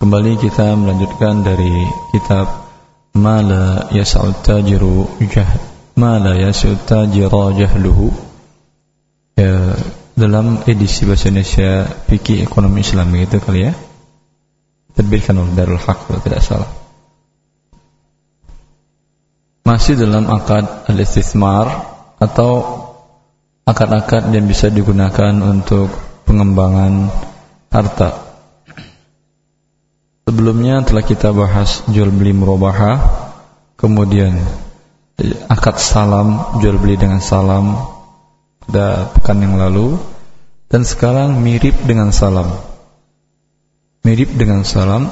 Kembali kita melanjutkan dari kitab Mala Yas'ud Tajiru Jah Mala Yas'ud Tajira Jahluhu. Ya, dalam edisi bahasa Indonesia Fikih Ekonomi Islam itu kali ya. Terbitkan oleh Darul Haq kalau tidak salah. Masih dalam akad al-istithmar atau akad-akad yang bisa digunakan untuk pengembangan harta Sebelumnya telah kita bahas jual beli murabahah, kemudian akad salam, jual beli dengan salam pada pekan yang lalu dan sekarang mirip dengan salam. Mirip dengan salam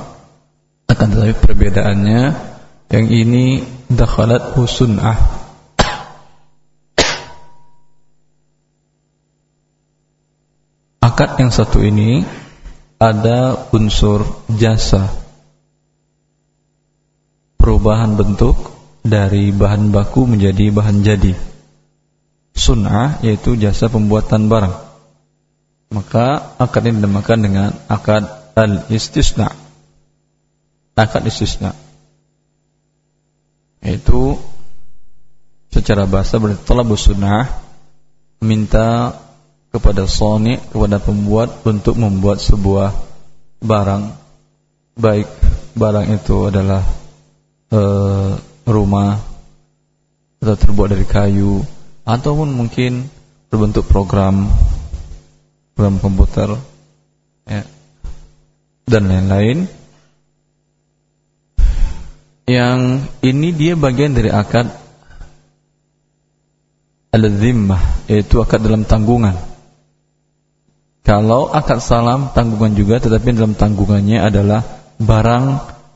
akan tetapi perbedaannya yang ini dakhalat husunah Akad yang satu ini ada unsur jasa. Perubahan bentuk dari bahan baku menjadi bahan jadi. Sunnah yaitu jasa pembuatan barang. Maka akad ini dinamakan dengan akad al-istisna. Akad istisna. Yaitu secara bahasa berarti sunnah minta kepada soni kepada pembuat untuk membuat sebuah barang. Baik barang itu adalah e, rumah atau terbuat dari kayu ataupun mungkin berbentuk program program komputer ya, dan lain-lain. Yang ini dia bagian dari akad al-zimmah yaitu akad dalam tanggungan kalau akad salam tanggungan juga tetapi dalam tanggungannya adalah barang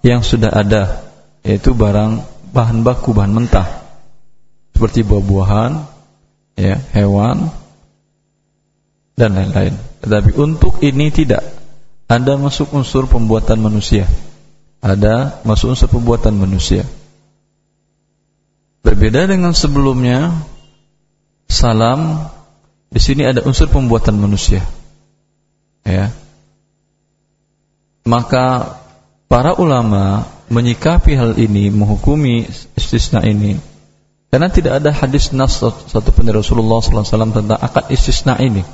yang sudah ada yaitu barang bahan baku bahan mentah seperti buah-buahan ya hewan dan lain-lain. Tetapi untuk ini tidak ada masuk unsur pembuatan manusia. Ada masuk unsur pembuatan manusia. Berbeda dengan sebelumnya salam di sini ada unsur pembuatan manusia ya. Maka para ulama menyikapi hal ini menghukumi istisna ini. Karena tidak ada hadis nas satu pun dari Rasulullah SAW tentang akad istisna ini.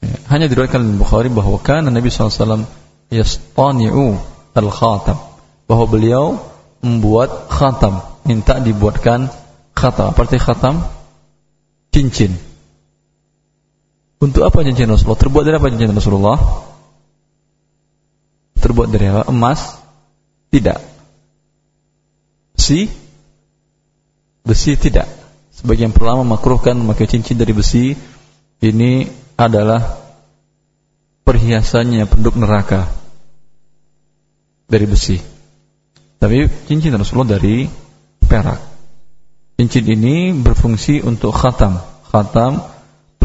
Ya, hanya diriwayatkan oleh Bukhari bahwa kan Nabi SAW yastani'u al khatam bahwa beliau membuat khatam minta dibuatkan khatam. Apa khatam? Cincin untuk apa cincin Rasulullah? Terbuat dari apa cincin Rasulullah? Terbuat dari apa? Emas? Tidak. Besi? Besi tidak. Sebagian perlama makruhkan memakai cincin dari besi. Ini adalah perhiasannya penduduk neraka dari besi. Tapi cincin Rasulullah dari perak. Cincin ini berfungsi untuk khatam. Khatam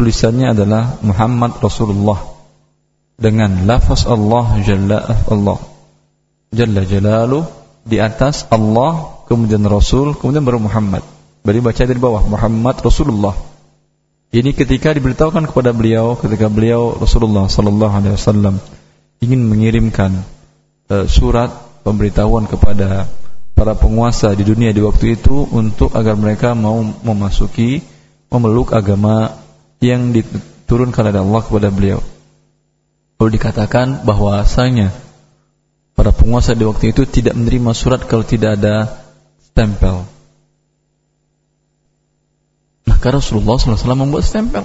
tulisannya adalah Muhammad Rasulullah. Dengan lafaz Allah Jalla Allah. Jalla Jalalu di atas Allah kemudian Rasul kemudian baru Muhammad. Beri baca dari bawah Muhammad Rasulullah. Ini ketika diberitahukan kepada beliau ketika beliau Rasulullah sallallahu alaihi wasallam ingin mengirimkan uh, surat pemberitahuan kepada para penguasa di dunia di waktu itu untuk agar mereka mau memasuki memeluk agama yang diturunkan oleh Allah kepada beliau. Lalu dikatakan bahwasanya para penguasa di waktu itu tidak menerima surat kalau tidak ada stempel. Maka Rasulullah SAW membuat stempel.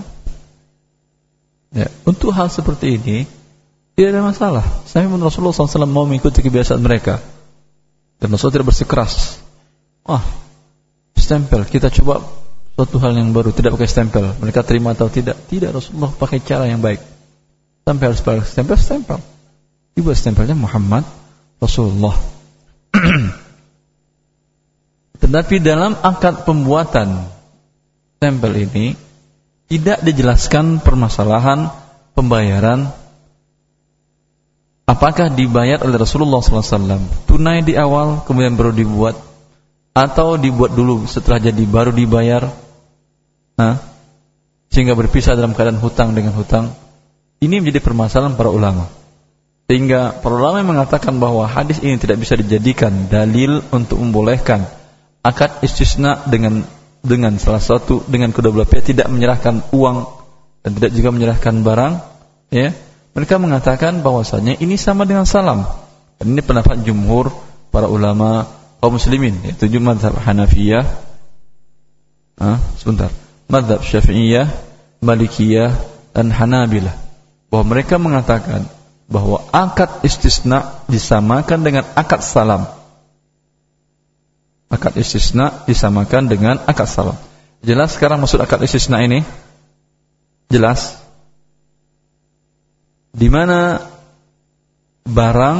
Ya, untuk hal seperti ini tidak ada masalah. Saya pun Rasulullah SAW mau mengikuti kebiasaan mereka. Dan Rasulullah tidak bersikeras. Wah, stempel kita coba suatu hal yang baru tidak pakai stempel. Mereka terima atau tidak? Tidak Rasulullah pakai cara yang baik. Sampai harus pakai stempel stempel. Dibuat stempelnya Muhammad Rasulullah. Tetapi dalam akad pembuatan stempel ini tidak dijelaskan permasalahan pembayaran. Apakah dibayar oleh Rasulullah SAW tunai di awal kemudian baru dibuat. Atau dibuat dulu setelah jadi baru dibayar Nah, sehingga berpisah dalam keadaan hutang dengan hutang. Ini menjadi permasalahan para ulama. Sehingga para ulama mengatakan bahwa hadis ini tidak bisa dijadikan dalil untuk membolehkan akad istisna dengan dengan salah satu dengan kedua belah pihak tidak menyerahkan uang dan tidak juga menyerahkan barang ya. Mereka mengatakan bahwasanya ini sama dengan salam. Dan ini pendapat jumhur para ulama kaum muslimin yaitu mazhab Hanafiyah. Ah, sebentar mazhab Syafi'iyah Malikiyah dan Hanabilah bahwa mereka mengatakan bahwa akad istisna disamakan dengan akad salam. Akad istisna disamakan dengan akad salam. Jelas sekarang maksud akad istisna ini? Jelas? Di mana barang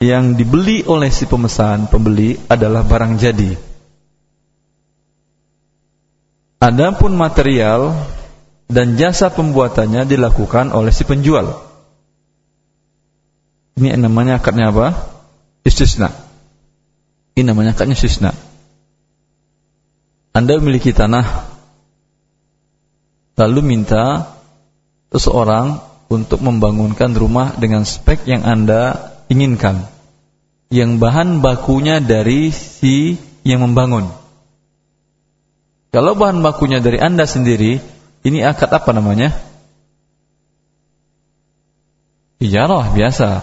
yang dibeli oleh si pemesan, pembeli adalah barang jadi. Adapun material dan jasa pembuatannya dilakukan oleh si penjual. Ini namanya akadnya apa? Istisna. Ini namanya akadnya istisna. Anda memiliki tanah lalu minta seseorang untuk membangunkan rumah dengan spek yang Anda inginkan. Yang bahan bakunya dari si yang membangun. Kalau bahan bakunya dari Anda sendiri, ini akad apa namanya? Ijarah biasa.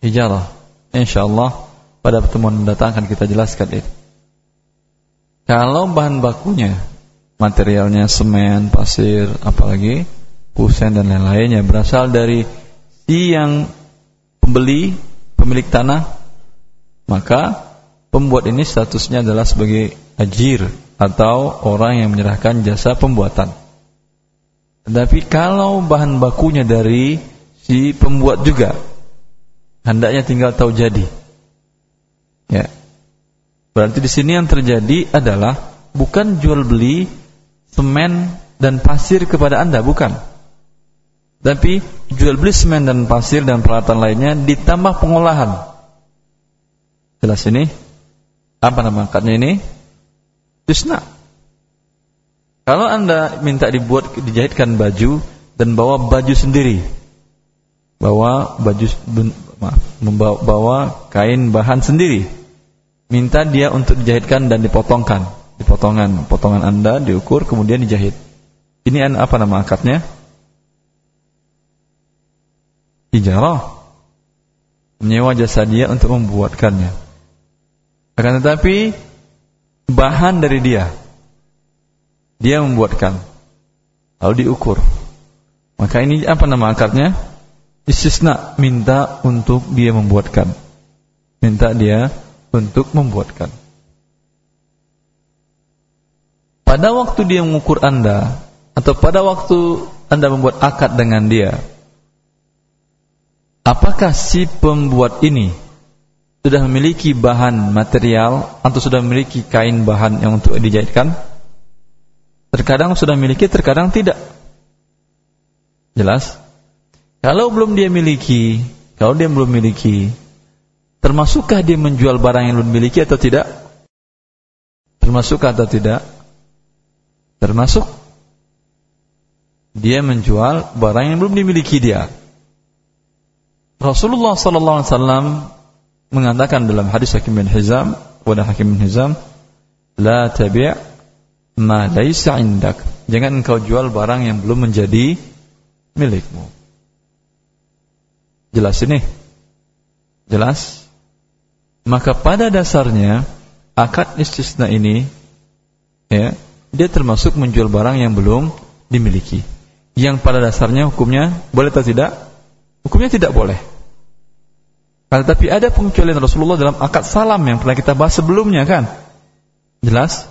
Ijarah. Insyaallah pada pertemuan mendatang akan kita jelaskan itu. Kalau bahan bakunya materialnya semen, pasir, apalagi kusen dan lain-lainnya berasal dari si yang pembeli, pemilik tanah, maka pembuat ini statusnya adalah sebagai ajir atau orang yang menyerahkan jasa pembuatan. Tetapi kalau bahan bakunya dari si pembuat juga, hendaknya tinggal tahu jadi. Ya. Berarti di sini yang terjadi adalah bukan jual beli semen dan pasir kepada Anda, bukan. Tapi jual beli semen dan pasir dan peralatan lainnya ditambah pengolahan. Jelas ini? Apa nama akadnya ini? Isna. Kalau Anda minta dibuat dijahitkan baju dan bawa baju sendiri, bawa baju maaf, membawa bawa kain bahan sendiri, minta dia untuk dijahitkan dan dipotongkan, dipotongan, potongan Anda diukur kemudian dijahit. Ini apa nama akadnya? Ijarah. Menyewa jasa dia untuk membuatkannya. Akan tetapi bahan dari dia. Dia membuatkan. Lalu diukur. Maka ini apa nama akarnya istisna minta untuk dia membuatkan. Minta dia untuk membuatkan. Pada waktu dia mengukur anda atau pada waktu anda membuat akad dengan dia apakah si pembuat ini sudah memiliki bahan material atau sudah memiliki kain bahan yang untuk dijahitkan Terkadang sudah miliki, terkadang tidak. Jelas? Kalau belum dia miliki, kalau dia belum miliki, termasukkah dia menjual barang yang belum miliki atau tidak? Termasukkah atau tidak? Termasuk. Dia menjual barang yang belum dimiliki dia. Rasulullah sallallahu alaihi wasallam mengatakan dalam hadis Hakim bin Hizam, kepada Hakim bin Hizam, "La tabi' ma laisa indak. Jangan engkau jual barang yang belum menjadi milikmu. Jelas ini? Jelas? Maka pada dasarnya akad istisna ini ya, dia termasuk menjual barang yang belum dimiliki. Yang pada dasarnya hukumnya boleh atau tidak? Hukumnya tidak boleh. Tetapi ada pengecualian Rasulullah dalam akad salam yang pernah kita bahas sebelumnya kan? Jelas?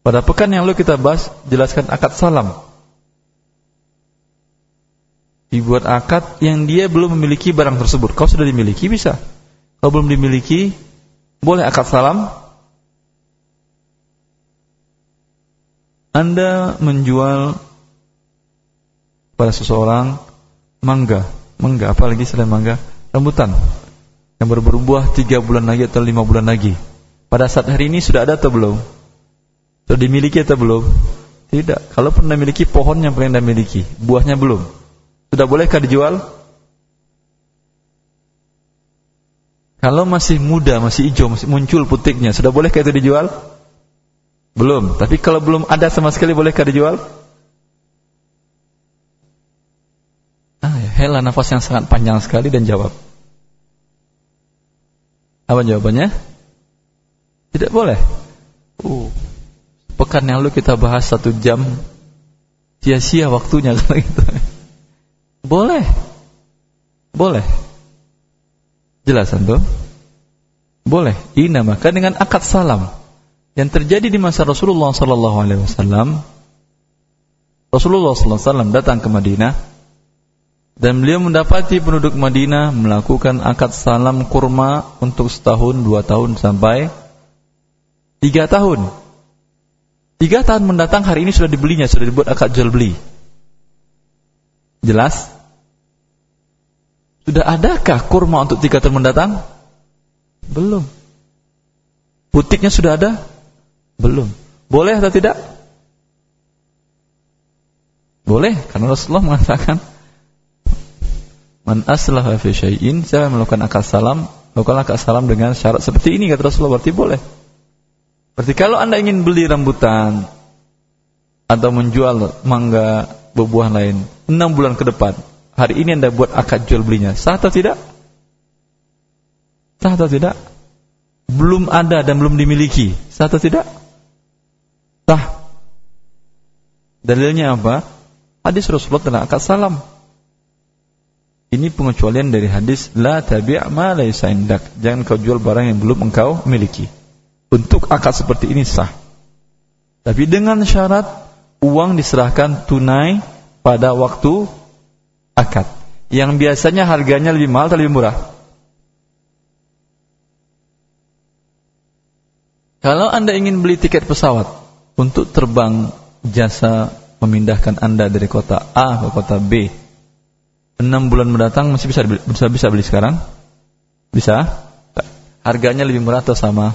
Pada pekan yang lalu kita bahas jelaskan akad salam. Dibuat akad yang dia belum memiliki barang tersebut. Kau sudah dimiliki bisa. Kalau belum dimiliki, boleh akad salam. Anda menjual pada seseorang mangga, mangga apalagi selain mangga, rambutan yang berbuah tiga bulan lagi atau lima bulan lagi. Pada saat hari ini sudah ada atau belum? Sudah dimiliki atau belum? Tidak. Kalau pernah miliki pohon yang pernah anda miliki, buahnya belum. Sudah bolehkah dijual? Kalau masih muda, masih hijau, masih muncul putiknya, sudah bolehkah itu dijual? Belum. Tapi kalau belum ada sama sekali bolehkah dijual? Ah, ya, Hela nafas yang sangat panjang sekali dan jawab. Apa jawabannya? Tidak boleh. Uh, pekan yang lalu kita bahas satu jam, sia-sia waktunya kalau gitu. Boleh. Boleh. Jelas antum? Boleh. Dinamakan dengan akad salam. Yang terjadi di masa Rasulullah sallallahu alaihi wasallam Rasulullah sallallahu alaihi wasallam datang ke Madinah dan beliau mendapati penduduk Madinah melakukan akad salam kurma untuk setahun, dua tahun sampai tiga tahun. Tiga tahun mendatang hari ini sudah dibelinya, sudah dibuat akad jual beli. Jelas? Sudah adakah kurma untuk tiga tahun mendatang? Belum. Butiknya sudah ada? Belum. Boleh atau tidak? Boleh, karena Rasulullah mengatakan Man aslaha fi syai'in, siapa yang melakukan akal salam, melakukan akal salam dengan syarat seperti ini kata Rasulullah berarti boleh. Berarti kalau Anda ingin beli rambutan atau menjual mangga buah lain enam bulan ke depan, hari ini Anda buat akad jual belinya, sah atau tidak? Sah atau tidak? Belum ada dan belum dimiliki, sah atau tidak? Sah. Dalilnya apa? Hadis Rasulullah tentang akad salam. Ini pengecualian dari hadis la tabi' ma laysa indak. Jangan kau jual barang yang belum engkau miliki. Untuk akad seperti ini sah. Tapi dengan syarat uang diserahkan tunai pada waktu akad. Yang biasanya harganya lebih mahal atau lebih murah? Kalau Anda ingin beli tiket pesawat untuk terbang jasa memindahkan Anda dari kota A ke kota B, enam bulan mendatang masih bisa bisa bisa beli sekarang? Bisa? Harganya lebih murah atau sama?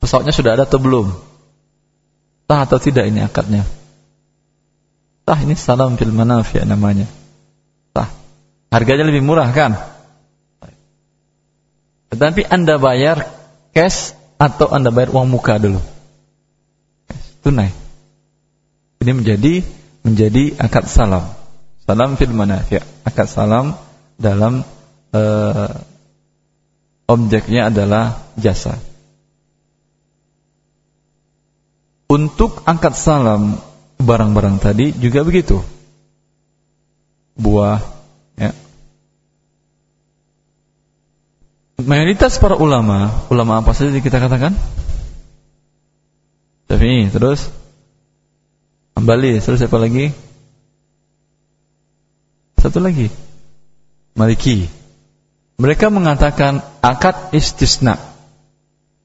Pesawatnya sudah ada atau belum? Tah atau tidak ini akadnya? Tah ini salam fil manafi namanya. Tah. Harganya lebih murah kan? Tetapi Anda bayar cash atau Anda bayar uang muka dulu? Tunai. Ini menjadi menjadi akad salam. Salam fil manafi. Akad salam dalam uh, objeknya adalah jasa. Untuk angkat salam barang-barang tadi juga begitu. Buah, ya. Mayoritas para ulama, ulama apa saja kita katakan? Tapi terus Ambali, terus siapa lagi? Satu lagi. Maliki. Mereka mengatakan akad istisna.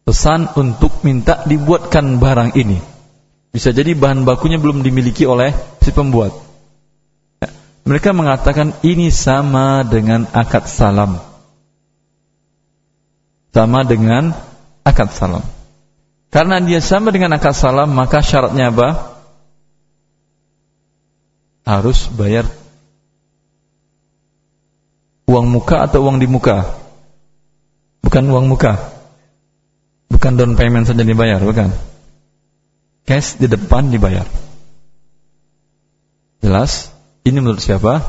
Pesan untuk minta dibuatkan barang ini. Bisa jadi bahan bakunya belum dimiliki oleh si pembuat. Ya. Mereka mengatakan ini sama dengan akad salam. Sama dengan akad salam. Karena dia sama dengan akad salam, maka syaratnya apa? Harus bayar uang muka atau uang di muka? Bukan uang muka. Bukan down payment saja dibayar, bukan cash di depan dibayar. Jelas? Ini menurut siapa?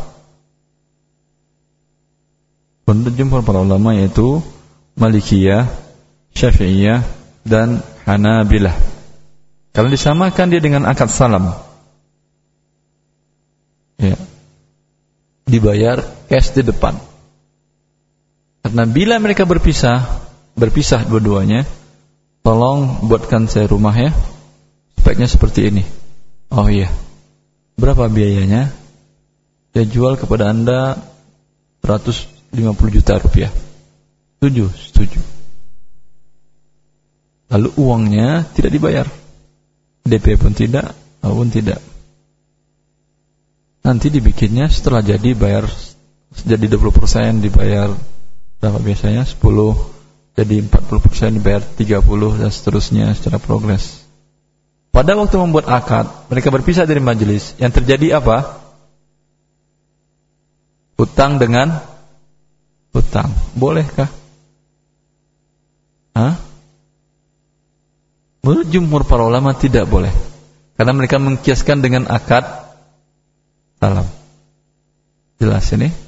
Menurut jumhur para ulama yaitu Malikiyah, Syafi'iyah, dan Hanabilah. Kalau disamakan dia dengan akad salam. Ya. Dibayar cash di depan. Karena bila mereka berpisah, berpisah dua-duanya, tolong buatkan saya rumah ya, speknya seperti ini. Oh iya. Berapa biayanya? Dia jual kepada Anda 150 juta rupiah. Setuju? Setuju. Lalu uangnya tidak dibayar. DP pun tidak, maupun tidak. Nanti dibikinnya setelah jadi bayar jadi 20% dibayar berapa biasanya? 10 jadi 40% dibayar 30 dan seterusnya secara progres. Pada waktu membuat akad, mereka berpisah dari majelis. Yang terjadi apa? Utang dengan hutang. Bolehkah? Hah? Menurut jumhur para ulama tidak boleh. Karena mereka mengkiaskan dengan akad salam. Jelas ini?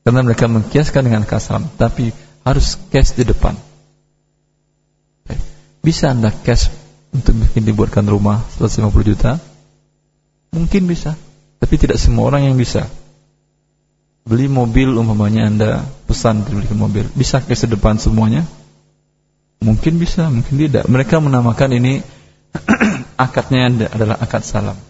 Karena mereka mengkiaskan dengan akad salam. Tapi harus cash di depan. Bisa anda cash untuk bikin dibuatkan rumah 150 juta? Mungkin bisa. Tapi tidak semua orang yang bisa. Beli mobil umpamanya anda pesan dibelikan mobil. Bisa cash di depan semuanya? Mungkin bisa, mungkin tidak. Mereka menamakan ini akadnya adalah akad salam.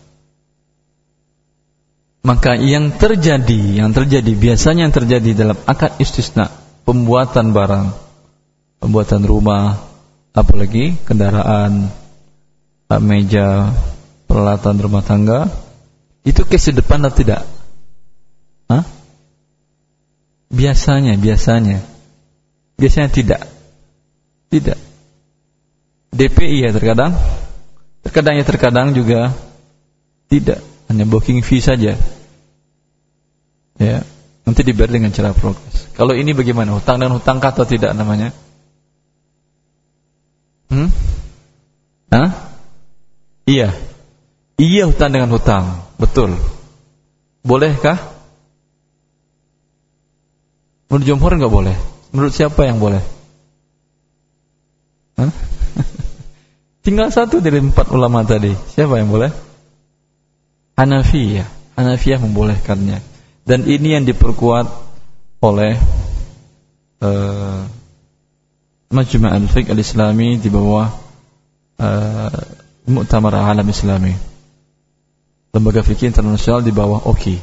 Maka yang terjadi, yang terjadi biasanya yang terjadi dalam akad istisna, pembuatan barang, pembuatan rumah, apalagi kendaraan, meja, peralatan rumah tangga, itu kes depan atau tidak? Hah? Biasanya, biasanya. Biasanya tidak. Tidak. DPI ya terkadang. Terkadang ya terkadang juga tidak. Hanya booking fee saja. Ya. Nanti dibayar dengan cara progres. Kalau ini bagaimana? Hutang dan hutang atau tidak namanya? Hmm? Hah? Iya. Iya hutang dengan hutang. Betul. Bolehkah? Menurut jumhur enggak boleh. Menurut siapa yang boleh? Tinggal satu dari empat ulama tadi. Siapa yang boleh? Hanafiyah. Hanafiyah membolehkannya. Dan ini yang diperkuat oleh uh, Majma' al-Fiqh al-Islami di bawah uh, Muktamar Alam Islami. Lembaga fikih internasional di bawah OKI.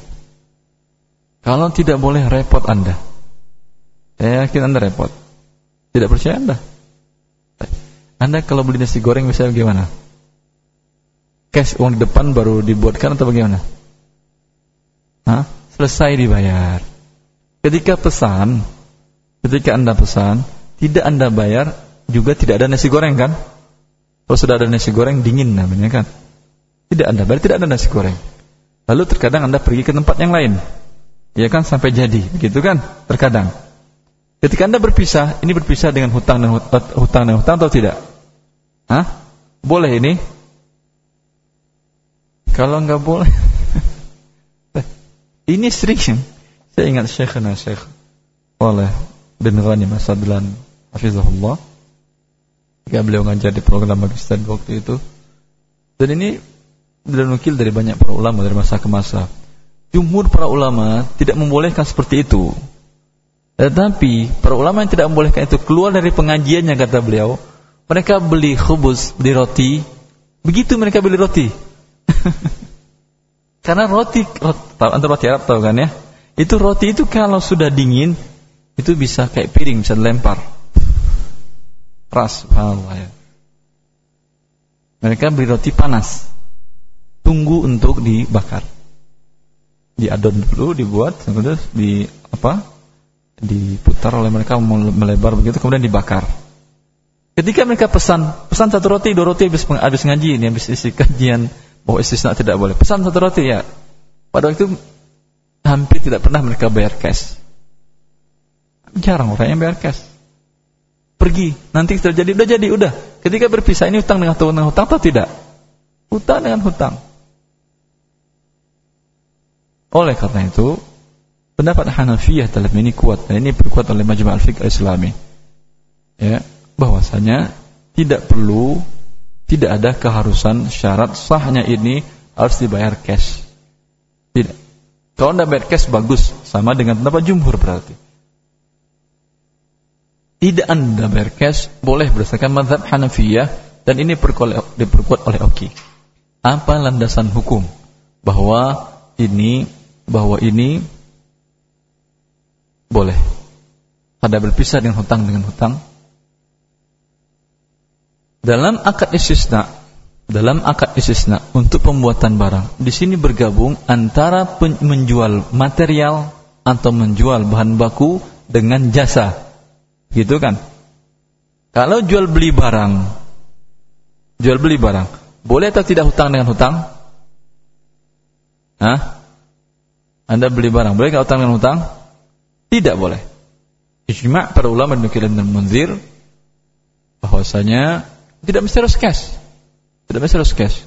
Kalau tidak boleh repot Anda. Saya yakin Anda repot. Tidak percaya Anda? Anda kalau beli nasi goreng misalnya gimana? Cash uang di depan baru dibuatkan atau bagaimana? Hah? Selesai dibayar. Ketika pesan, ketika Anda pesan, tidak Anda bayar, juga tidak ada nasi goreng kan? Kalau sudah ada nasi goreng dingin namanya kan? Tidak Anda bayar, tidak ada nasi goreng. Lalu terkadang Anda pergi ke tempat yang lain. Ya kan sampai jadi, begitu kan? Terkadang. Ketika Anda berpisah, ini berpisah dengan hutang dan hutang dan hutang atau tidak? Hah? Boleh ini? Kalau enggak boleh. ini sering. Saya ingat Syekhna Syekh oleh bin Ghani Masadlan Hafizahullah. Ketika beliau ngajar di program magister waktu itu. Dan ini beliau dari banyak para ulama dari masa ke masa. Jumhur para ulama tidak membolehkan seperti itu. Tetapi para ulama yang tidak membolehkan itu keluar dari pengajiannya kata beliau, mereka beli khubus, beli roti, begitu mereka beli roti. Karena roti, roti tahu antar roti Arab tahu kan ya? Itu roti itu kalau sudah dingin itu bisa kayak piring bisa dilempar. Ras, ya. Mereka beli roti panas. Tunggu untuk dibakar. Diadon dulu, dibuat, kemudian di apa? diputar oleh mereka melebar begitu kemudian dibakar. Ketika mereka pesan, pesan satu roti, dua roti habis, habis ngaji ini, habis isi kajian bahwa istisna tidak boleh. Pesan satu roti ya. Pada waktu itu hampir tidak pernah mereka bayar cash. Jarang orang yang bayar cash. Pergi, nanti sudah jadi, udah jadi, udah. Ketika berpisah ini hutang dengan hutang, hutang atau tidak? Hutang dengan hutang. Oleh karena itu, Pendapat Hanafiyah dalam ini kuat dan ini berkuat oleh Majma' al-Fiqh Islami. Ya, bahwasanya tidak perlu tidak ada keharusan syarat sahnya ini harus dibayar cash. Tidak. Kalau Anda bayar cash bagus, sama dengan pendapat jumhur berarti. Tidak Anda bayar cash boleh berdasarkan mazhab Hanafiyah dan ini diperkuat oleh Oki. Apa landasan hukum bahwa ini bahwa ini boleh. Ada berpisah dengan hutang dengan hutang. Dalam akad istisna, dalam akad istisna untuk pembuatan barang, di sini bergabung antara menjual material atau menjual bahan baku dengan jasa. Gitu kan? Kalau jual beli barang, jual beli barang, boleh atau tidak hutang dengan hutang? Hah? Anda beli barang, boleh nggak hutang dengan hutang? Tidak boleh. ijma' para ulama dan Munzir bahwasanya tidak mesti harus cash. Tidak mesti harus cash.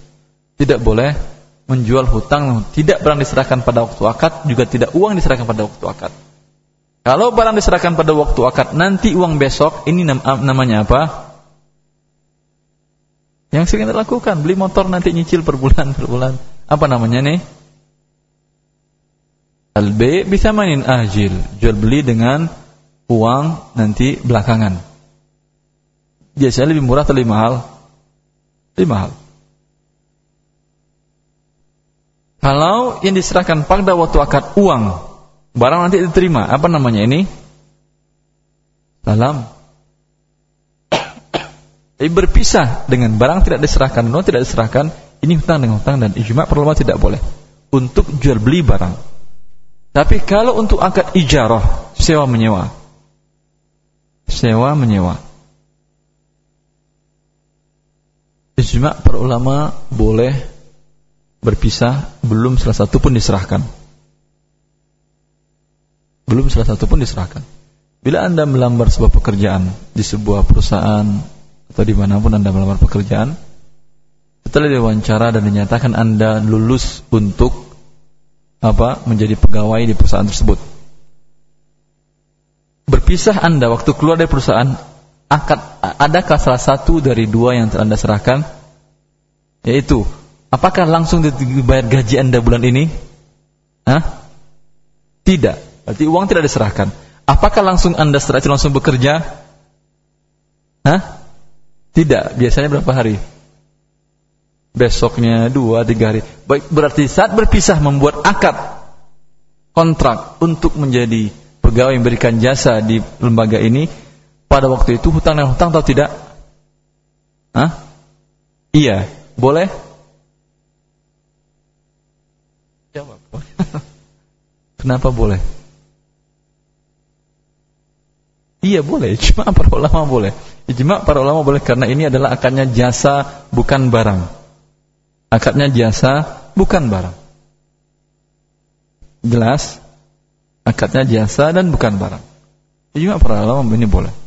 Tidak boleh menjual hutang tidak barang diserahkan pada waktu akad juga tidak uang diserahkan pada waktu akad. Kalau barang diserahkan pada waktu akad nanti uang besok ini namanya apa? Yang sering kita lakukan beli motor nanti nyicil per bulan per bulan. Apa namanya nih? Al-B bisa mainin ajil, jual beli dengan uang nanti belakangan. Biasanya lebih murah atau lebih mahal? Lebih mahal. Kalau yang diserahkan pada waktu akad uang, barang nanti diterima, apa namanya ini? Salam. Tapi berpisah dengan barang tidak diserahkan, no tidak diserahkan, ini hutang dengan hutang dan ijma perlu tidak boleh untuk jual beli barang. Tapi kalau untuk akad ijarah, sewa menyewa. Sewa menyewa. Ijma' para ulama boleh berpisah belum salah satu pun diserahkan. Belum salah satu pun diserahkan. Bila Anda melamar sebuah pekerjaan di sebuah perusahaan atau di mana pun Anda melamar pekerjaan, setelah diwawancara dan dinyatakan Anda lulus untuk apa menjadi pegawai di perusahaan tersebut. Berpisah Anda waktu keluar dari perusahaan, akad adakah salah satu dari dua yang Anda serahkan? Yaitu, apakah langsung dibayar gaji Anda bulan ini? Hah? Tidak. Berarti uang tidak diserahkan. Apakah langsung Anda setelah langsung bekerja? Hah? Tidak. Biasanya berapa hari? besoknya dua tiga hari. Baik berarti saat berpisah membuat akad kontrak untuk menjadi pegawai yang berikan jasa di lembaga ini pada waktu itu hutang dan hutang atau tidak? Hah? Iya, boleh? Jawab. Kenapa boleh? Iya boleh, cuma para ulama boleh. Ijma para ulama boleh karena ini adalah akadnya jasa bukan barang. Akadnya jasa bukan barang. Jelas? Akadnya jasa dan bukan barang. Juga para ulama ini boleh.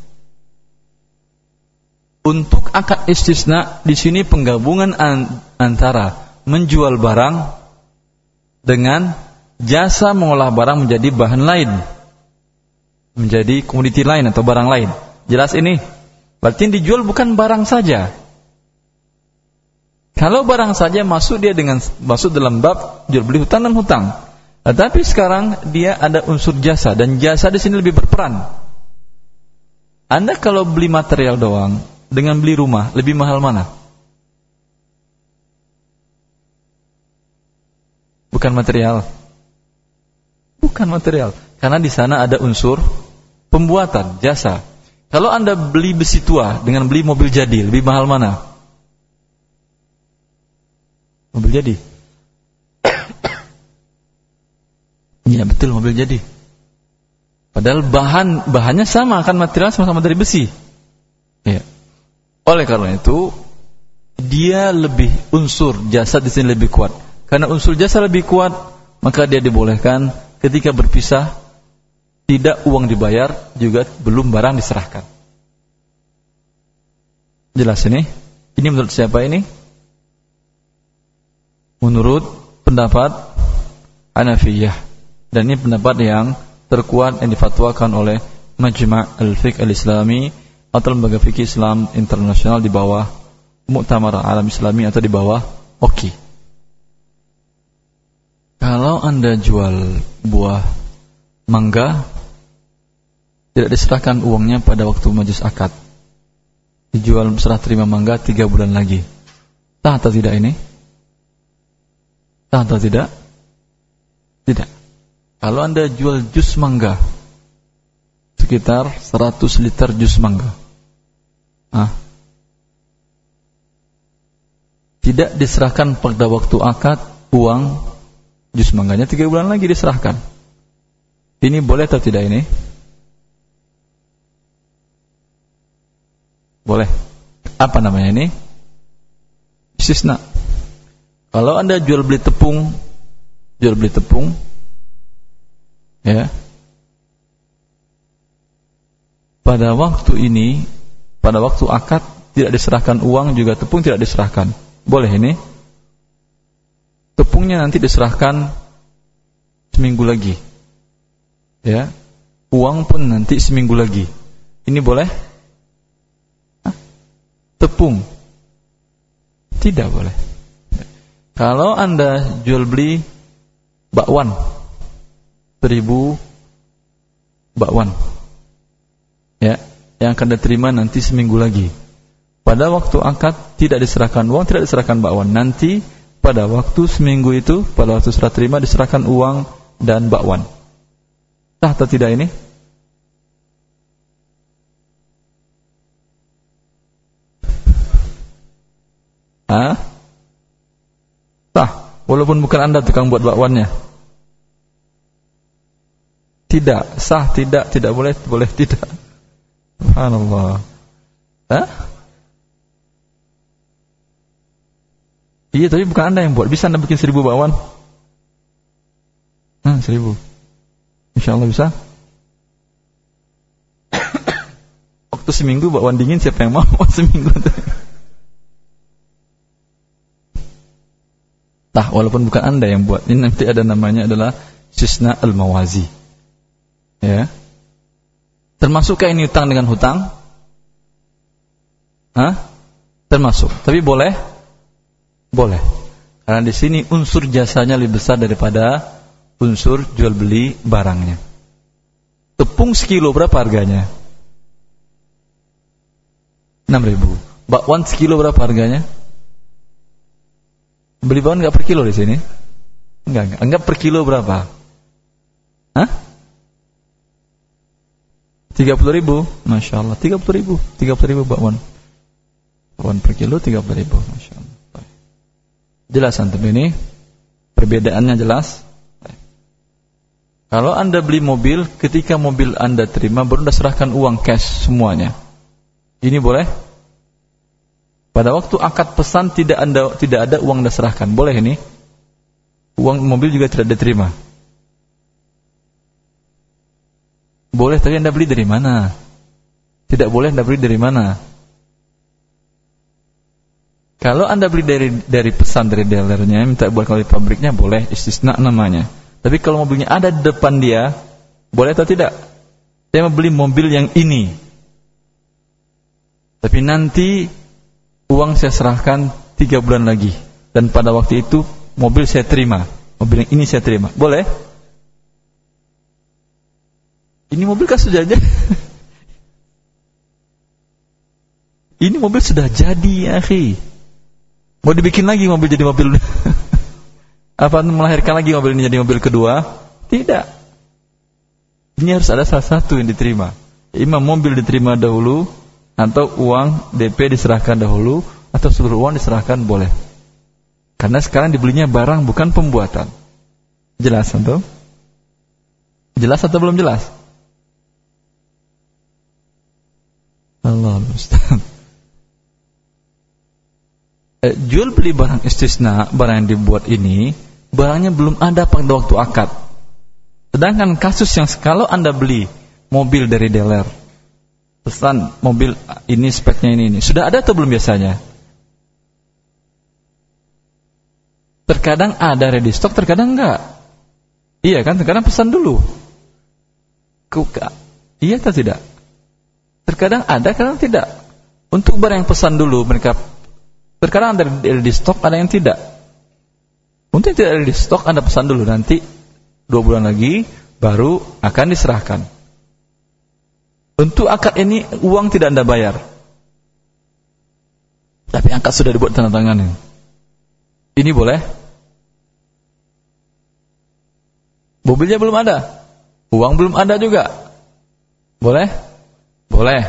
Untuk akad istisna di sini penggabungan antara menjual barang dengan jasa mengolah barang menjadi bahan lain. Menjadi komoditi lain atau barang lain. Jelas ini? Berarti dijual bukan barang saja, kalau barang saja masuk dia dengan masuk dalam bab jual beli hutang dan hutang. Tetapi sekarang dia ada unsur jasa dan jasa di sini lebih berperan. Anda kalau beli material doang dengan beli rumah lebih mahal mana? Bukan material. Bukan material, karena di sana ada unsur pembuatan, jasa. Kalau Anda beli besi tua dengan beli mobil jadi, lebih mahal mana? Mobil jadi. Iya betul mobil jadi. Padahal bahan bahannya sama kan material sama-sama dari besi. Ya. Oleh karena itu dia lebih unsur jasa di sini lebih kuat. Karena unsur jasa lebih kuat, maka dia dibolehkan ketika berpisah tidak uang dibayar juga belum barang diserahkan. Jelas ini? Ini menurut siapa ini? menurut pendapat Hanafiyah dan ini pendapat yang terkuat yang difatwakan oleh Majma' Al-Fiqh Al-Islami atau lembaga fikih Islam internasional di bawah Muktamar Alam Islami atau di bawah OKI. Kalau Anda jual buah mangga tidak diserahkan uangnya pada waktu majlis akad. Dijual serah terima mangga tiga bulan lagi. Sah atau tidak ini? Sah atau tidak? Tidak. Kalau Anda jual jus mangga sekitar 100 liter jus mangga. Ah. Tidak diserahkan pada waktu akad uang jus mangganya tiga bulan lagi diserahkan. Ini boleh atau tidak ini? Boleh. Apa namanya ini? Istisna. Kalau Anda jual beli tepung, jual beli tepung, ya, pada waktu ini, pada waktu akad tidak diserahkan uang juga tepung tidak diserahkan. Boleh ini? Tepungnya nanti diserahkan seminggu lagi. Ya. Uang pun nanti seminggu lagi. Ini boleh? Hah? Tepung. Tidak boleh. Kalau Anda jual beli bakwan seribu bakwan ya yang akan diterima nanti seminggu lagi. Pada waktu akad tidak diserahkan uang tidak diserahkan bakwan. Nanti pada waktu seminggu itu pada waktu serah terima diserahkan uang dan bakwan. Sah atau tidak ini? Ah, sah walaupun bukan anda tukang buat bakwannya. Tidak, sah tidak, tidak boleh, boleh tidak. Subhanallah. Hah? Iya, tapi bukan anda yang buat. Bisa anda bikin seribu bakwan? Hmm, seribu. Insya Allah bisa. Waktu seminggu bakwan dingin siapa yang mau seminggu? Tah, walaupun bukan anda yang buat. Ini nanti ada namanya adalah Sisna al-Mawazi. Ya. Termasukkah ini hutang dengan hutang? Hah? Termasuk. Tapi boleh? Boleh. Karena di sini unsur jasanya lebih besar daripada unsur jual beli barangnya. Tepung sekilo berapa harganya? 6 ribu. Bakwan sekilo berapa harganya? Beli bakwan nggak per kilo di sini? Enggak, enggak. Enggak per kilo berapa? Hah? 30 ribu? Masya Allah. 30 ribu? 30 ribu bakwan Bakwan per kilo 30 ribu. Masya Allah. Jelas antum ini Perbedaannya jelas. Kalau anda beli mobil Ketika mobil anda terima Baru anda serahkan uang cash semuanya. Ini boleh? Pada waktu akad pesan tidak anda tidak ada uang anda serahkan. Boleh ini? Uang mobil juga tidak diterima Boleh tapi Anda beli dari mana? Tidak boleh Anda beli dari mana? Kalau Anda beli dari dari pesan dari dealernya, minta buat kalau di pabriknya boleh istisna namanya. Tapi kalau mobilnya ada di depan dia, boleh atau tidak? Saya mau beli mobil yang ini. Tapi nanti uang saya serahkan tiga bulan lagi. Dan pada waktu itu mobil saya terima. Mobil yang ini saya terima. Boleh? Ini mobil kan sudah jadi. Ini mobil sudah jadi akhi. Mau dibikin lagi mobil jadi mobil apa melahirkan lagi mobil ini jadi mobil kedua? Tidak. Ini harus ada salah satu yang diterima. Imam mobil diterima dahulu atau uang DP diserahkan dahulu atau seluruh uang diserahkan boleh. Karena sekarang dibelinya barang bukan pembuatan. Jelas atau? Jelas atau belum jelas? Allah Ustaz. Eh, jual beli barang istisna, barang yang dibuat ini, barangnya belum ada pada waktu akad. Sedangkan kasus yang kalau Anda beli mobil dari dealer, pesan mobil ini speknya ini ini, sudah ada atau belum biasanya? Terkadang ada ready stock, terkadang enggak. Iya kan? Terkadang pesan dulu. Kuka. Iya atau tidak? Terkadang ada, kadang tidak. Untuk barang yang pesan dulu mereka terkadang ada di stok, ada yang tidak. Untuk yang tidak ada di stok, Anda pesan dulu nanti dua bulan lagi baru akan diserahkan. Untuk akad ini uang tidak Anda bayar. Tapi akad sudah dibuat tanda tangan. Ini boleh? Mobilnya belum ada. Uang belum ada juga. Boleh? Boleh.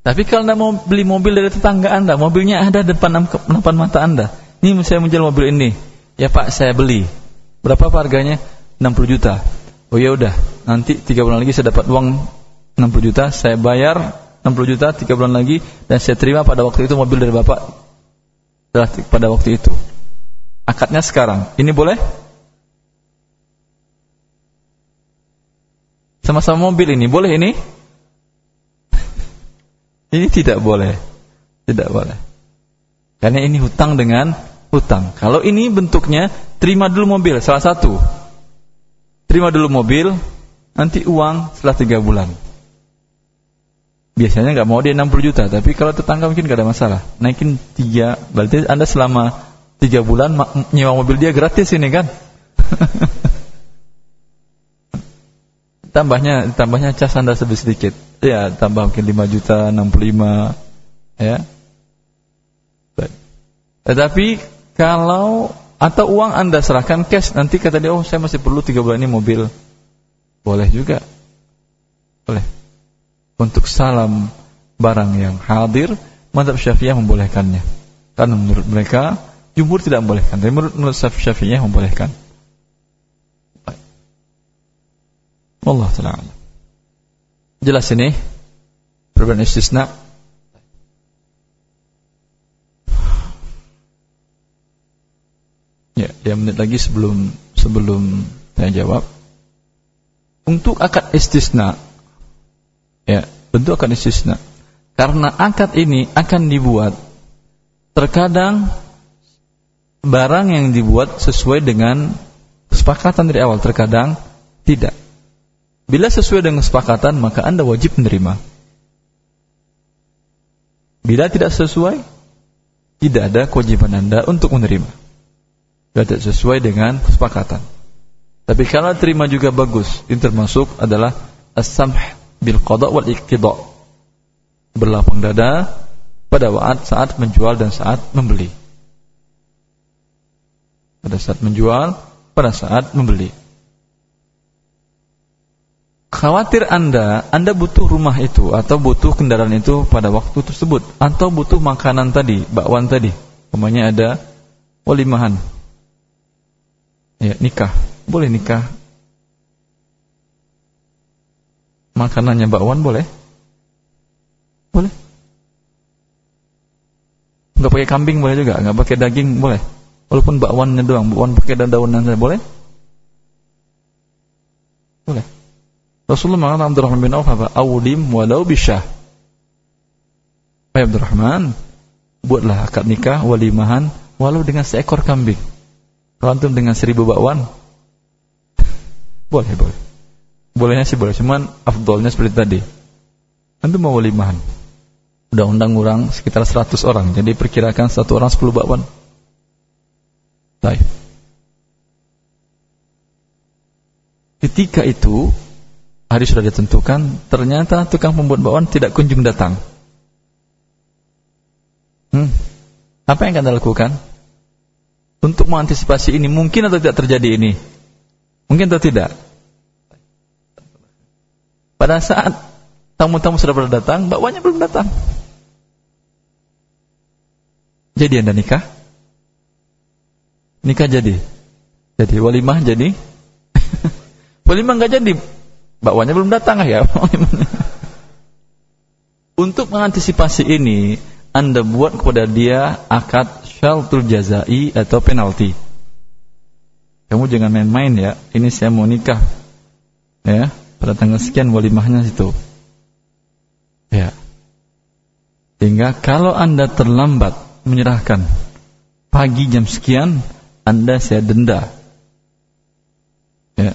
Tapi kalau Anda mau beli mobil dari tetangga Anda, mobilnya ada depan depan mata Anda. Ini saya menjual mobil ini. Ya Pak, saya beli. Berapa harganya? 60 juta. Oh ya udah, nanti 3 bulan lagi saya dapat uang 60 juta, saya bayar 60 juta 3 bulan lagi dan saya terima pada waktu itu mobil dari Bapak pada waktu itu. Akadnya sekarang. Ini boleh? Sama-sama mobil ini, boleh ini? Ini tidak boleh. Tidak boleh. Karena ini hutang dengan hutang. Kalau ini bentuknya terima dulu mobil salah satu. Terima dulu mobil, nanti uang setelah tiga bulan. Biasanya nggak mau dia 60 juta, tapi kalau tetangga mungkin gak ada masalah. Naikin tiga, berarti anda selama tiga bulan nyewa mobil dia gratis ini kan? tambahnya tambahnya cas anda sedikit ya tambah mungkin 5 juta 65 ya. Tetapi kalau atau uang anda serahkan cash nanti kata dia oh saya masih perlu tiga bulan ini mobil. Boleh juga. Boleh. Untuk salam barang yang hadir mantap syafi'iyah membolehkannya. Karena menurut mereka jumhur tidak membolehkan. Tapi menurut, menurut syafi'iyah membolehkan. Allah taala Jelas ini perbedaan istisna. Ya, dia menit lagi sebelum sebelum saya jawab. Untuk akad istisna, ya, bentuk akad istisna. Karena akad ini akan dibuat terkadang barang yang dibuat sesuai dengan kesepakatan dari awal, terkadang tidak. Bila sesuai dengan kesepakatan, maka Anda wajib menerima. Bila tidak sesuai, tidak ada kewajiban Anda untuk menerima. Bila tidak sesuai dengan kesepakatan. Tapi kalau terima juga bagus, ini termasuk adalah as-samh bil qada wal iqtida. Berlapang dada pada saat saat menjual dan saat membeli. Pada saat menjual, pada saat membeli khawatir Anda, Anda butuh rumah itu atau butuh kendaraan itu pada waktu tersebut atau butuh makanan tadi, bakwan tadi. Umpamanya ada walimahan. Ya, nikah. Boleh nikah. Makanannya bakwan boleh? Boleh. Enggak pakai kambing boleh juga, enggak pakai daging boleh. Walaupun bakwannya doang, bakwan pakai daun-daunan saja boleh? Boleh. Rasulullah mengatakan Abdurrahman bin Auf apa? Awlim walau bisyah. Wahai Abdurrahman, buatlah akad nikah walimahan walau dengan seekor kambing. Kalau dengan seribu bakwan, boleh, boleh. Bolehnya sih boleh, cuman afdolnya seperti tadi. Antum mau walimahan. Udah undang orang sekitar 100 orang, jadi perkirakan satu orang 10 bakwan. Baik. Ketika itu hari sudah ditentukan, ternyata tukang pembuat bakwan tidak kunjung datang. Hmm. Apa yang akan Anda lakukan? Untuk mengantisipasi ini, mungkin atau tidak terjadi ini? Mungkin atau tidak? Pada saat tamu-tamu sudah pada datang, bakwannya belum datang. Jadi Anda nikah? Nikah jadi? Jadi walimah jadi? walimah nggak jadi, bakwanya belum datang ya. Untuk mengantisipasi ini, Anda buat kepada dia akad syaltul jazai atau penalti. Kamu jangan main-main ya. Ini saya mau nikah. Ya, pada tanggal sekian walimahnya situ. Ya. Sehingga kalau Anda terlambat menyerahkan pagi jam sekian, Anda saya denda. Ya.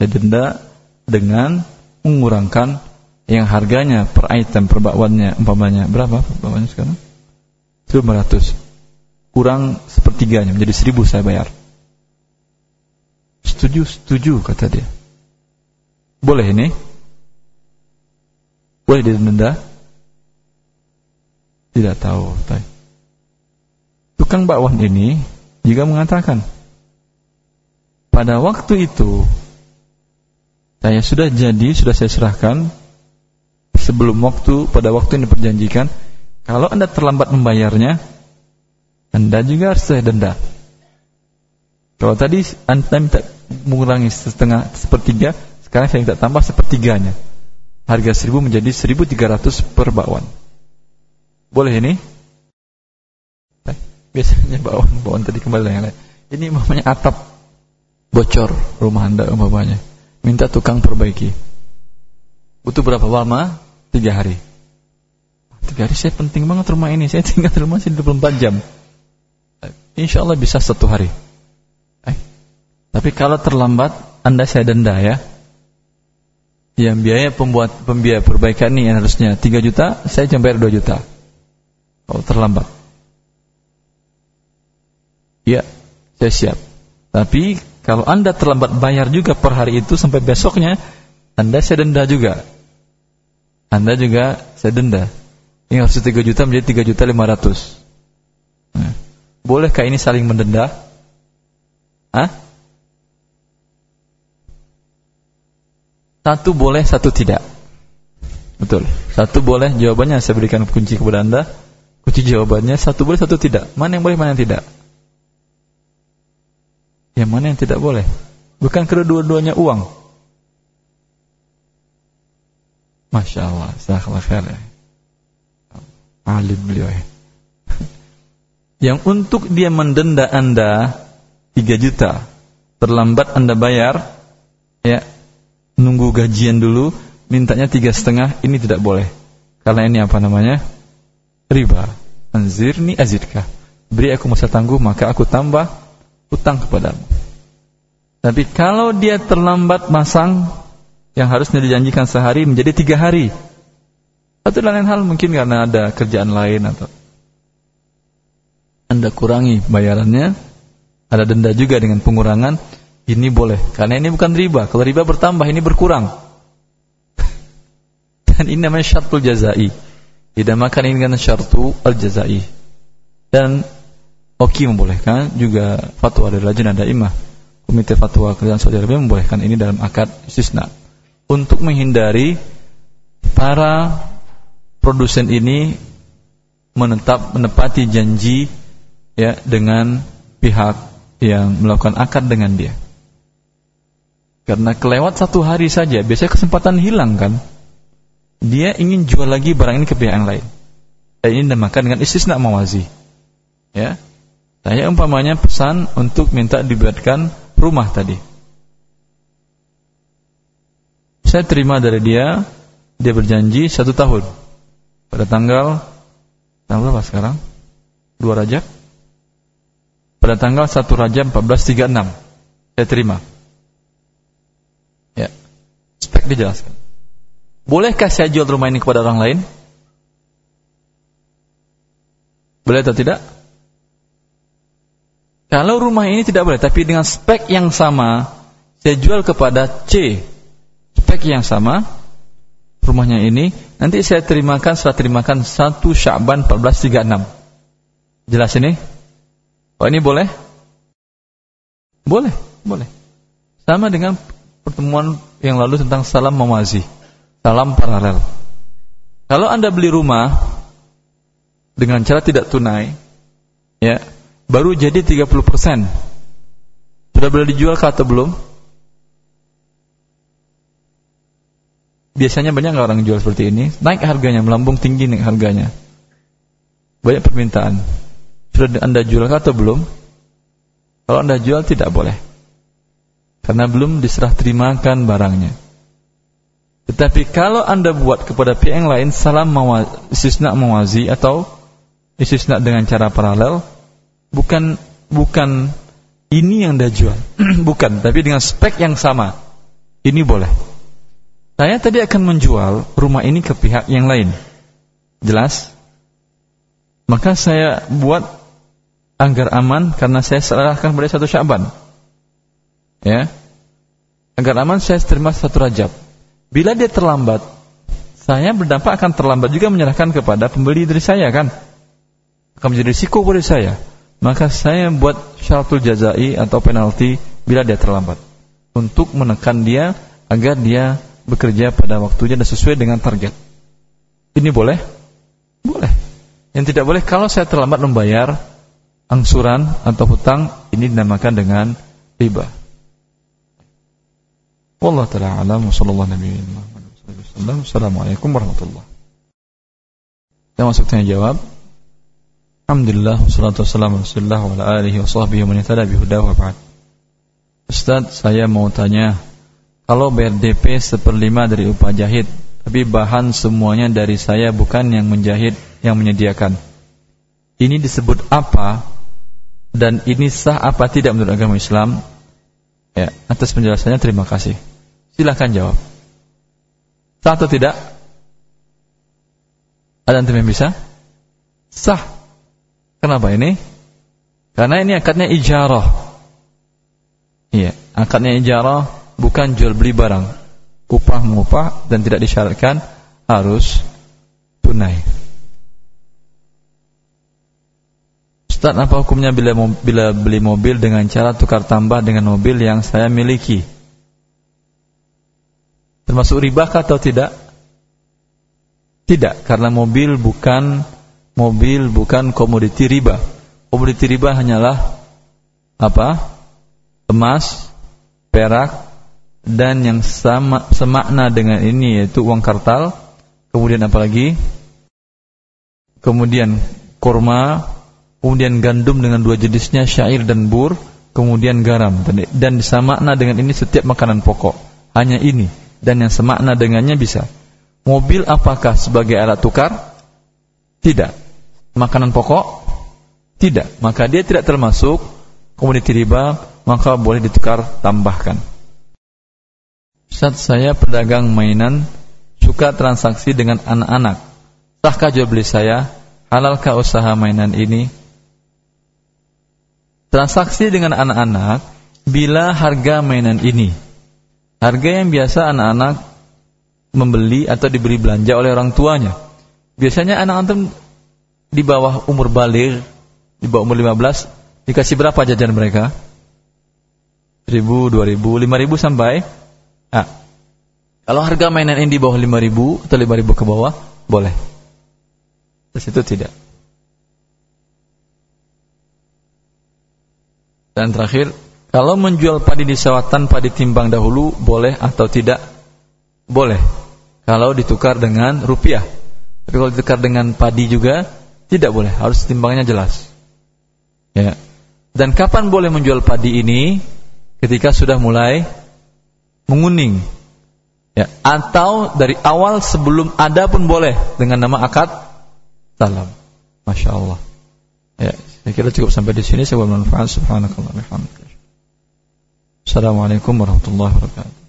Saya denda dengan mengurangkan yang harganya per item per bakwannya umpamanya berapa bakwannya sekarang? 500 kurang sepertiganya menjadi 1000 saya bayar. Setuju, setuju kata dia. Boleh ini? Boleh didenda? Tidak tahu. Tukang bakwan ini juga mengatakan pada waktu itu saya sudah jadi, sudah saya serahkan sebelum waktu pada waktu yang diperjanjikan. Kalau Anda terlambat membayarnya, Anda juga harus saya denda. Kalau tadi Anda minta mengurangi setengah sepertiga, sekarang saya minta tambah sepertiganya. Harga seribu menjadi seribu tiga ratus per bakwan. Boleh ini? Eh, biasanya bakwan tadi kembali yang lain. Ini namanya atap bocor rumah Anda umpamanya minta tukang perbaiki. Butuh berapa? Lama? Tiga hari. tiga hari saya penting banget rumah ini. Saya tinggal di rumah sini 24 jam. Insya Allah bisa satu hari. Eh, tapi kalau terlambat anda saya denda ya. Yang biaya pembuat pembiaya perbaikan ini yang harusnya 3 juta saya cuma bayar 2 juta. Kalau terlambat. Ya saya siap. Tapi kalau anda terlambat bayar juga per hari itu sampai besoknya anda saya denda juga anda juga saya denda. Ini harus 3 juta menjadi 3 juta 500. Nah, bolehkah ini saling mendenda? Hah? Satu boleh, satu tidak. Betul. Satu boleh, jawabannya saya berikan kunci kepada Anda. Kunci jawabannya satu boleh, satu tidak. Mana yang boleh, mana yang tidak? Yang mana yang tidak boleh? Bukan kedua-duanya uang. Masya Allah, Jazakallah khair. Alim beliau ya. Yang untuk dia mendenda Anda 3 juta, terlambat Anda bayar, ya, nunggu gajian dulu, mintanya tiga setengah, ini tidak boleh. Karena ini apa namanya? Riba. Anzirni azidkah. Beri aku masa tangguh, maka aku tambah utang kepadamu. Tapi kalau dia terlambat masang yang harusnya dijanjikan sehari menjadi tiga hari. Atau lain hal mungkin karena ada kerjaan lain atau Anda kurangi bayarannya, ada denda juga dengan pengurangan, ini boleh. Karena ini bukan riba. Kalau riba bertambah, ini berkurang. Dan ini namanya syartul jazai. makan ini dengan syartu al-jazai. Dan Oki membolehkan juga fatwa dari Lajnah Daimah Komite Fatwa Kerajaan Saudi Arabia membolehkan ini dalam akad istisna untuk menghindari para produsen ini menetap menepati janji ya dengan pihak yang melakukan akad dengan dia. Karena kelewat satu hari saja, biasanya kesempatan hilang kan. Dia ingin jual lagi barang ini ke pihak yang lain. Dan ini dinamakan dengan istisna mawazi. Ya. Saya umpamanya pesan untuk minta dibuatkan rumah tadi. Saya terima dari dia dia berjanji satu tahun. Pada tanggal tanggal berapa sekarang? Dua Rajab? Pada tanggal satu Rajab 1436 saya terima. Ya spek dijelaskan. Bolehkah saya jual rumah ini kepada orang lain? Boleh atau tidak kalau rumah ini tidak boleh tapi dengan spek yang sama saya jual kepada C. Spek yang sama rumahnya ini nanti saya terimakan setelah terimakan satu Sya'ban 1436 jelas ini? Oh ini boleh? Boleh boleh. Sama dengan pertemuan yang lalu tentang salam memazi salam paralel. Kalau anda beli rumah dengan cara tidak tunai ya baru jadi 30% sudah boleh dijual atau belum Biasanya banyak orang jual seperti ini? Naik harganya, melambung tinggi naik harganya. Banyak permintaan. Sudah Anda jual atau belum? Kalau Anda jual tidak boleh. Karena belum diserah terimakan barangnya. Tetapi kalau Anda buat kepada pihak yang lain salam mawazi, istisna mawazi atau istisna dengan cara paralel, bukan bukan ini yang Anda jual. bukan, tapi dengan spek yang sama. Ini boleh. Saya tadi akan menjual rumah ini ke pihak yang lain. Jelas? Maka saya buat agar aman karena saya serahkan pada satu Syaban. Ya. Agar aman saya terima satu Rajab. Bila dia terlambat, saya berdampak akan terlambat juga menyerahkan kepada pembeli dari saya kan. Akan menjadi risiko pada saya. Maka saya buat syaratul jazai atau penalti bila dia terlambat. Untuk menekan dia agar dia bekerja pada waktunya dan sesuai dengan target. Ini boleh? Boleh. Yang tidak boleh kalau saya terlambat membayar angsuran atau hutang ini dinamakan dengan riba. Wallahu taala alam sallallahu alaihi wasallam. Assalamualaikum warahmatullahi Saya masuk tanya jawab. Alhamdulillah wassalatu wassalamu ala wa ala alihi wa sahbihi wa man wa ba'd. Ustaz, saya mau tanya kalau bayar DP seperlima dari upah jahit tapi bahan semuanya dari saya bukan yang menjahit, yang menyediakan. Ini disebut apa dan ini sah apa tidak menurut agama Islam? Ya, atas penjelasannya terima kasih. Silahkan jawab. Sah atau tidak? Ada yang bisa? Sah. Kenapa ini? Karena ini akadnya ijarah. Iya, akadnya ijarah bukan jual beli barang. Upah mengupah dan tidak disyaratkan harus tunai. Ustaz, apa hukumnya bila, bila beli mobil dengan cara tukar tambah dengan mobil yang saya miliki? Termasuk riba atau tidak? Tidak, karena mobil bukan mobil bukan komoditi riba. Komoditi riba hanyalah apa? Emas, perak, dan yang sama semakna dengan ini yaitu uang kartal. Kemudian apa lagi? Kemudian kurma, kemudian gandum dengan dua jenisnya syair dan bur, kemudian garam dan, dan semakna dengan ini setiap makanan pokok. Hanya ini dan yang semakna dengannya bisa. Mobil apakah sebagai alat tukar? Tidak. Makanan pokok? Tidak. Maka dia tidak termasuk komoditi riba, maka boleh ditukar tambahkan. Saat saya pedagang mainan, suka transaksi dengan anak-anak. Sahkah jual beli saya? Halalkah usaha mainan ini? transaksi dengan anak-anak bila harga mainan ini. Harga yang biasa anak-anak membeli atau diberi belanja oleh orang tuanya. Biasanya anak-anak di bawah umur balik, di bawah umur 15, dikasih berapa jajan mereka? 1000, 2000, 5000 sampai ah. Kalau harga mainan ini di bawah 5000 atau 5000 ke bawah, boleh. Terus itu tidak. Dan terakhir, kalau menjual padi di sawah tanpa ditimbang dahulu boleh atau tidak? Boleh. Kalau ditukar dengan rupiah. Tapi kalau ditukar dengan padi juga tidak boleh, harus timbangnya jelas. Ya. Dan kapan boleh menjual padi ini? Ketika sudah mulai menguning. Ya, atau dari awal sebelum ada pun boleh dengan nama akad salam. Masya Allah. Ya, saya kira cukup sampai di sini. Saya bermanfaat. Subhanakallah. Assalamualaikum warahmatullahi wabarakatuh.